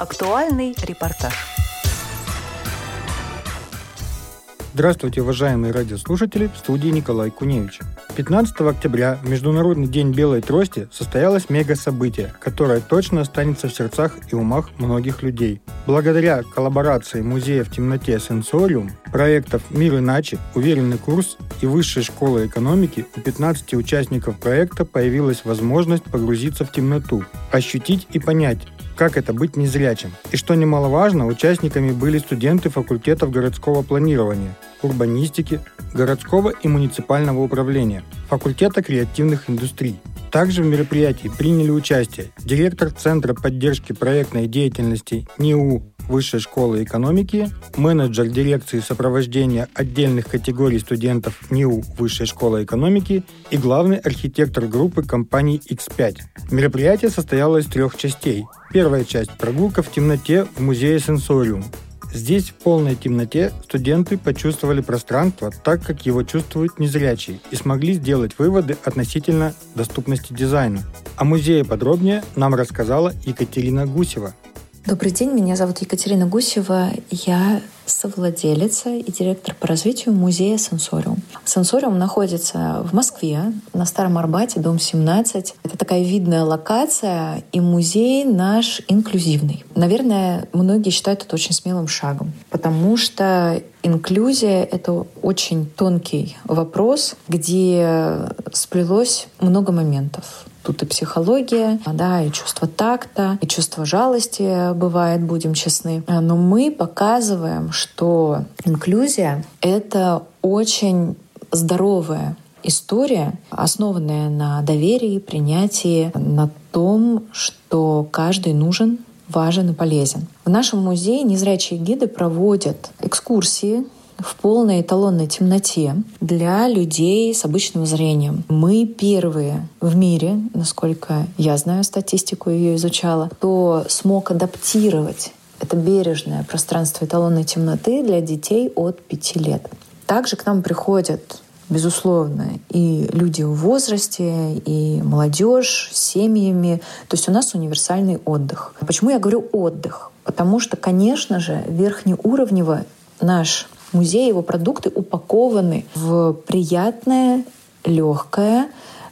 Актуальный репортаж. Здравствуйте, уважаемые радиослушатели, в студии Николай Куневич. 15 октября, в Международный день белой трости, состоялось мега-событие, которое точно останется в сердцах и умах многих людей. Благодаря коллаборации Музея в темноте «Сенсориум», проектов «Мир иначе», «Уверенный курс» и Высшей школы экономики у 15 участников проекта появилась возможность погрузиться в темноту, ощутить и понять, как это быть незрячим. И что немаловажно, участниками были студенты факультетов городского планирования, урбанистики, городского и муниципального управления, факультета креативных индустрий. Также в мероприятии приняли участие директор Центра поддержки проектной деятельности НИУ Высшей школы экономики, менеджер дирекции сопровождения отдельных категорий студентов НИУ Высшей школы экономики и главный архитектор группы компаний X5. Мероприятие состояло из трех частей. Первая часть – прогулка в темноте в музее Сенсориум. Здесь в полной темноте студенты почувствовали пространство так, как его чувствуют незрячие, и смогли сделать выводы относительно доступности дизайна. О музее подробнее нам рассказала Екатерина Гусева, Добрый день, меня зовут Екатерина Гусева. Я совладелица и директор по развитию музея «Сенсориум». «Сенсориум» находится в Москве, на Старом Арбате, дом 17. Это такая видная локация, и музей наш инклюзивный. Наверное, многие считают это очень смелым шагом, потому что инклюзия — это очень тонкий вопрос, где сплелось много моментов Тут и психология, да, и чувство такта, и чувство жалости бывает, будем честны. Но мы показываем, что инклюзия — это очень здоровая история, основанная на доверии, принятии, на том, что каждый нужен, важен и полезен. В нашем музее незрячие гиды проводят экскурсии в полной эталонной темноте для людей с обычным зрением. Мы первые в мире, насколько я знаю статистику, ее изучала, кто смог адаптировать это бережное пространство эталонной темноты для детей от 5 лет. Также к нам приходят безусловно, и люди в возрасте, и молодежь семьями. То есть у нас универсальный отдых. Почему я говорю отдых? Потому что, конечно же, верхнеуровнево наш музей, его продукты упакованы в приятное, легкое,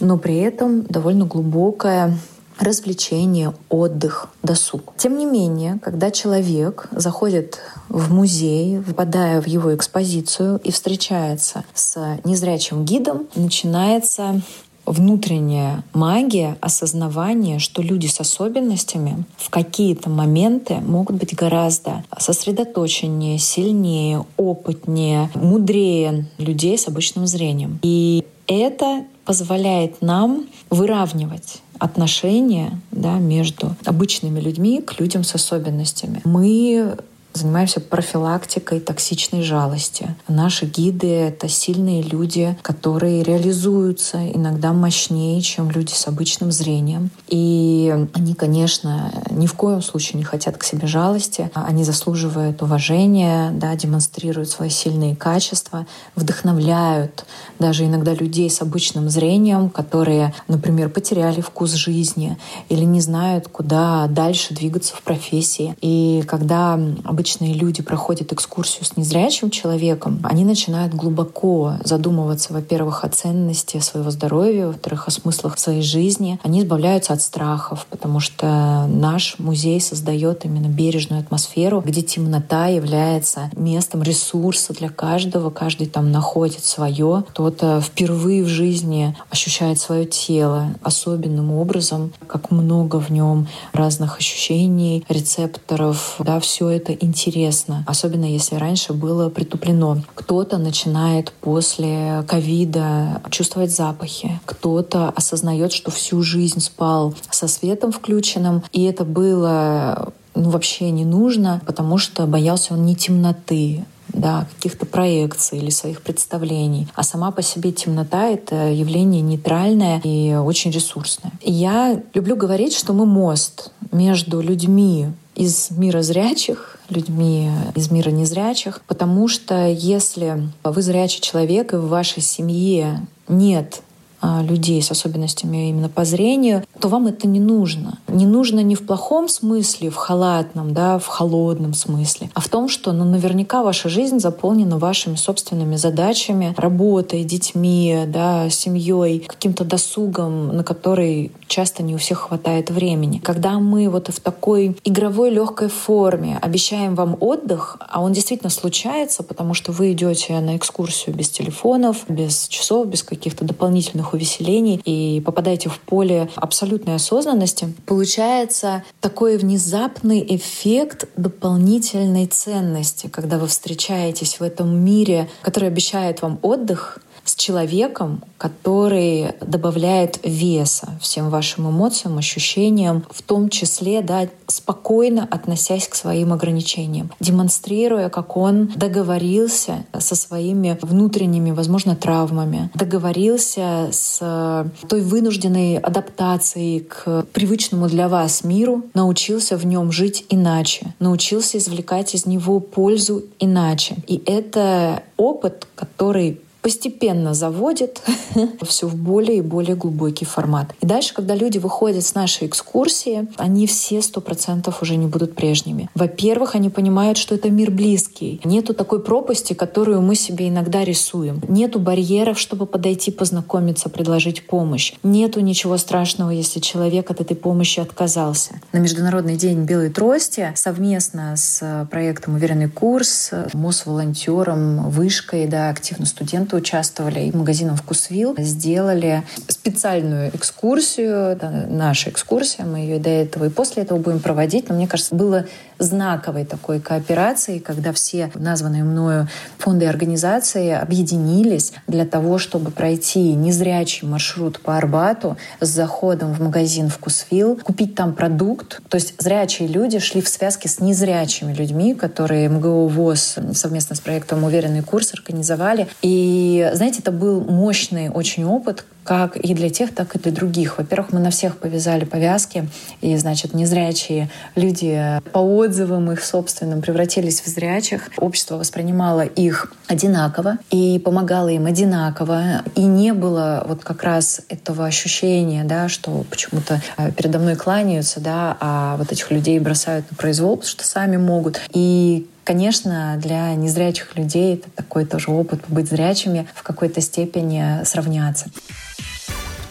но при этом довольно глубокое развлечение, отдых, досуг. Тем не менее, когда человек заходит в музей, попадая в его экспозицию и встречается с незрячим гидом, начинается внутренняя магия осознавание, что люди с особенностями в какие-то моменты могут быть гораздо сосредоточеннее, сильнее, опытнее, мудрее людей с обычным зрением. И это позволяет нам выравнивать отношения да, между обычными людьми к людям с особенностями. Мы занимаемся профилактикой токсичной жалости. Наши гиды — это сильные люди, которые реализуются иногда мощнее, чем люди с обычным зрением. И они, конечно, ни в коем случае не хотят к себе жалости. Они заслуживают уважения, да, демонстрируют свои сильные качества, вдохновляют даже иногда людей с обычным зрением, которые, например, потеряли вкус жизни или не знают, куда дальше двигаться в профессии. И когда обычные люди проходят экскурсию с незрячим человеком, они начинают глубоко задумываться, во-первых, о ценности своего здоровья, во-вторых, о смыслах своей жизни. Они избавляются от страхов, потому что наш музей создает именно бережную атмосферу, где темнота является местом ресурса для каждого, каждый там находит свое. Кто-то впервые в жизни ощущает свое тело особенным образом, как много в нем разных ощущений, рецепторов, да, все это интересно, особенно если раньше было притуплено. Кто-то начинает после ковида чувствовать запахи, кто-то осознает, что всю жизнь спал со светом включенным, и это было ну, вообще не нужно, потому что боялся он не темноты, да, каких-то проекций или своих представлений. А сама по себе темнота — это явление нейтральное и очень ресурсное. И я люблю говорить, что мы мост между людьми из мира зрячих, людьми из мира незрячих, потому что если вы зрячий человек и в вашей семье нет людей с особенностями именно по зрению, то вам это не нужно. Не нужно не в плохом смысле, в халатном, да, в холодном смысле, а в том, что ну, наверняка ваша жизнь заполнена вашими собственными задачами, работой, детьми, да, семьей, каким-то досугом, на который часто не у всех хватает времени. Когда мы вот в такой игровой легкой форме обещаем вам отдых, а он действительно случается, потому что вы идете на экскурсию без телефонов, без часов, без каких-то дополнительных увеселений и попадаете в поле абсолютной осознанности, получается такой внезапный эффект дополнительной ценности, когда вы встречаетесь в этом мире, который обещает вам отдых, с человеком, который добавляет веса всем вашим эмоциям, ощущениям, в том числе да, спокойно относясь к своим ограничениям, демонстрируя, как он договорился со своими внутренними, возможно, травмами, договорился с той вынужденной адаптацией к привычному для вас миру, научился в нем жить иначе, научился извлекать из него пользу иначе. И это опыт, который постепенно заводит все в более и более глубокий формат. И дальше, когда люди выходят с нашей экскурсии, они все сто процентов уже не будут прежними. Во-первых, они понимают, что это мир близкий. Нету такой пропасти, которую мы себе иногда рисуем. Нету барьеров, чтобы подойти, познакомиться, предложить помощь. Нету ничего страшного, если человек от этой помощи отказался. На Международный день белой трости совместно с проектом «Уверенный курс», МОС-волонтером, вышкой, да, активно студентом проекта участвовали и магазином «Вкусвилл». Сделали специальную экскурсию, да, наша экскурсия, мы ее до этого и после этого будем проводить. Но мне кажется, было знаковой такой кооперацией, когда все названные мною фонды и организации объединились для того, чтобы пройти незрячий маршрут по Арбату с заходом в магазин «Вкусвилл», купить там продукт. То есть зрячие люди шли в связке с незрячими людьми, которые МГУ ВОЗ совместно с проектом «Уверенный курс» организовали. И и, знаете, это был мощный очень опыт, как и для тех, так и для других. Во-первых, мы на всех повязали повязки, и, значит, незрячие люди по отзывам их собственным превратились в зрячих. Общество воспринимало их одинаково и помогало им одинаково. И не было вот как раз этого ощущения, да, что почему-то э, передо мной кланяются, да, а вот этих людей бросают на произвол, потому что сами могут. И Конечно, для незрячих людей это такой тоже опыт быть зрячими, в какой-то степени сравняться.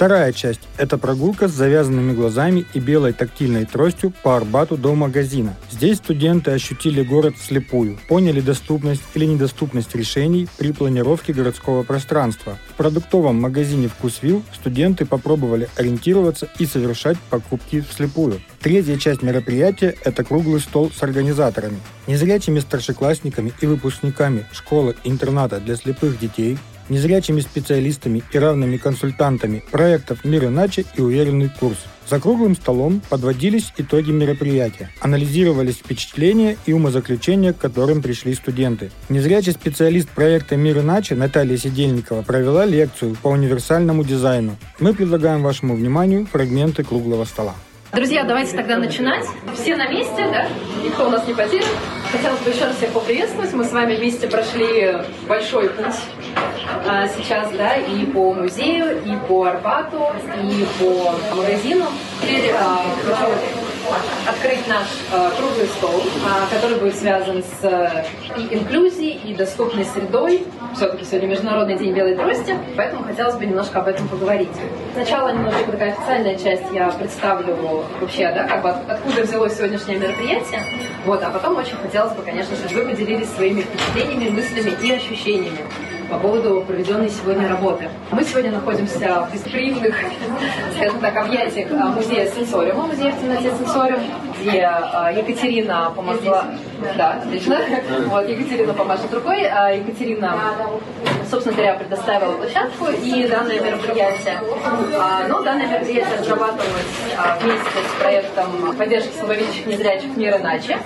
Вторая часть – это прогулка с завязанными глазами и белой тактильной тростью по Арбату до магазина. Здесь студенты ощутили город вслепую, поняли доступность или недоступность решений при планировке городского пространства. В продуктовом магазине «Вкусвилл» студенты попробовали ориентироваться и совершать покупки вслепую. Третья часть мероприятия – это круглый стол с организаторами. Незрячими старшеклассниками и выпускниками школы-интерната для слепых детей незрячими специалистами и равными консультантами проектов «Мир иначе» и «Уверенный курс». За круглым столом подводились итоги мероприятия, анализировались впечатления и умозаключения, к которым пришли студенты. Незрячий специалист проекта «Мир иначе» Наталья Сидельникова провела лекцию по универсальному дизайну. Мы предлагаем вашему вниманию фрагменты круглого стола. Друзья, давайте тогда начинать. Все на месте, да? Никто у нас не потерян. Хотелось бы еще раз всех поприветствовать. Мы с вами вместе прошли большой путь а, сейчас, да, и по музею, и по Арбату, и по магазину. Теперь а, открыть наш а, круглый стол, а, который будет связан с а, и инклюзией, и доступной средой. Все-таки сегодня Международный день белой трости, поэтому хотелось бы немножко об этом поговорить. Сначала немножко такая официальная часть я представлю вообще, да, как бы откуда взялось сегодняшнее мероприятие. Вот, а потом очень хотелось бы, конечно же, вы поделились своими впечатлениями, мыслями и ощущениями по поводу проведенной сегодня работы. Мы сегодня находимся в гостеприимных, скажем так, объятиях а, музея сенсориума, музея в темноте сенсориум, где а, Екатерина помогла... Да, отлично. Вот, Екатерина помашет рукой, а Екатерина, собственно говоря, предоставила площадку и данное мероприятие. Но данное мероприятие разрабатывалось вместе с проектом поддержки слабовидящих незрячих «Мир иначе».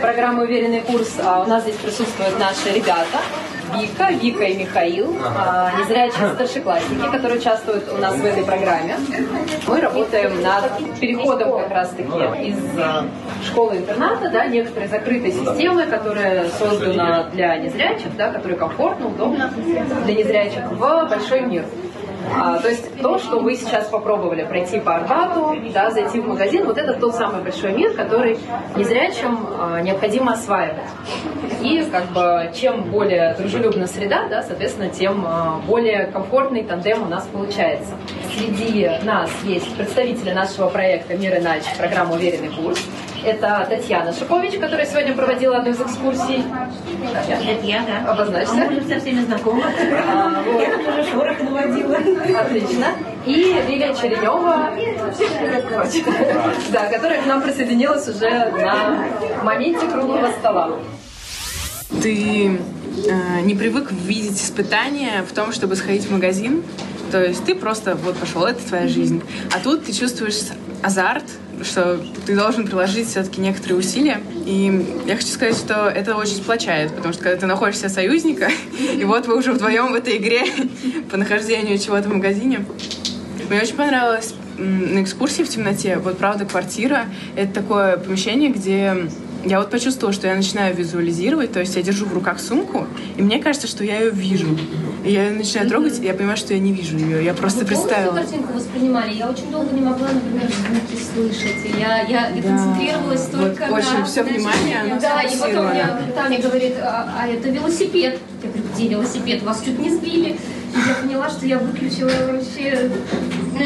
Программа «Уверенный курс». У нас здесь присутствуют наши ребята, Вика, Вика и Михаил, а, незрячие старшеклассники, которые участвуют у нас в этой программе. Мы работаем над переходом как раз-таки из а, школы-интерната, да, некоторой закрытой системы, которая создана для незрячих, да, которая комфортно, удобно для незрячих, в большой мир. А, то есть то, что вы сейчас попробовали пройти по Арбату, да, зайти в магазин, вот это тот самый большой мир, который незрячим а, необходимо осваивать. И как бы чем более дружелюбна среда, да, соответственно, тем а, более комфортный тандем у нас получается. Среди нас есть представители нашего проекта «Мир иначе», программа «Уверенный курс». Это Татьяна Шипович, которая сегодня проводила одну из экскурсий. Это я, да. Обозначься. А мы уже со всеми знакомы. А, вот. Я тоже шорох наводила. Отлично. И Лилия Черенева, да, которая к нам присоединилась уже на моменте круглого стола. Ты э, не привык видеть испытания в том, чтобы сходить в магазин. То есть ты просто вот пошел, это твоя жизнь. А тут ты чувствуешь азарт, что ты должен приложить все-таки некоторые усилия. И я хочу сказать, что это очень сплочает, потому что когда ты находишься союзника, и вот вы уже вдвоем в этой игре по нахождению чего-то в магазине. Мне очень понравилось на экскурсии в темноте. Вот правда квартира — это такое помещение, где я вот почувствовала, что я начинаю визуализировать, то есть я держу в руках сумку, и мне кажется, что я ее вижу. И я ее начинаю трогать, и я понимаю, что я не вижу ее. Я просто Вы представила. полностью картинку воспринимали. Я очень долго не могла, например, звуки слышать. И Я, я, я концентрировалась Вот только на... очень на внимание, оно Да, и потом мне. Таня говорит, а, а это велосипед. Я говорю, где велосипед? Вас чуть не сбили. И я поняла, что я выключила вообще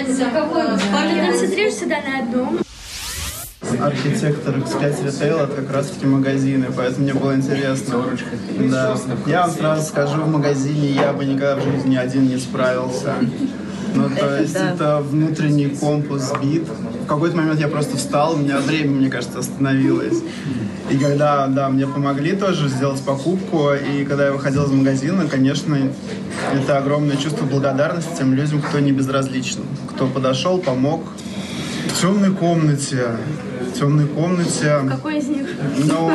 звуковой Ты концентрируешься да, на одном. Архитектор X5 Retail это как раз таки магазины, поэтому мне было интересно. Да. Я вам сразу скажу, в магазине я бы никогда в жизни один не справился. Ну, то есть это внутренний компас бит. В какой-то момент я просто встал, у меня время, мне кажется, остановилось. И когда, да, мне помогли тоже сделать покупку, и когда я выходил из магазина, конечно, это огромное чувство благодарности тем людям, кто не безразличен, кто подошел, помог. В темной комнате, в темной комнате, Какой из них? ну,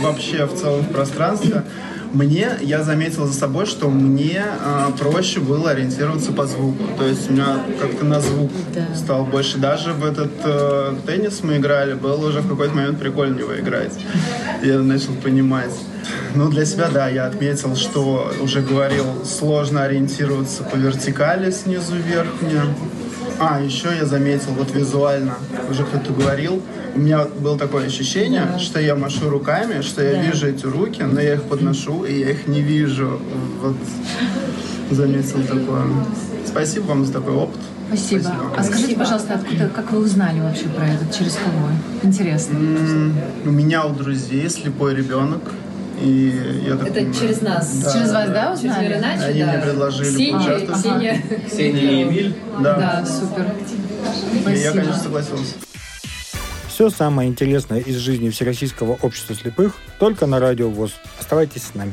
вообще в целом в пространстве, мне, я заметил за собой, что мне а, проще было ориентироваться по звуку. То есть у меня как-то на звук стало больше. Даже в этот э, теннис мы играли, было уже в какой-то момент прикольно в него играть. Я начал понимать. Ну, для себя, да, я отметил, что уже говорил, сложно ориентироваться по вертикали снизу вверх мне. А, еще я заметил, вот визуально, уже кто-то говорил, у меня было такое ощущение, что я машу руками, что я вижу эти руки, но я их подношу, и я их не вижу. Вот заметил такое. Спасибо вам за такой опыт. Спасибо. А скажите, пожалуйста, откуда, как вы узнали вообще про это? Через кого? Интересно. М, У меня у друзей слепой ребенок, и я так Это через нас. Да, Через вас, да, Через узнали? мир иначе, Они да. мне предложили Ксения, поучаствовать. Ксения. Ксения и Эмиль. Да, Да, супер. и я, Спасибо. конечно, согласился. Все самое интересное из жизни Всероссийского общества слепых только на Радио ВОЗ. Оставайтесь с нами.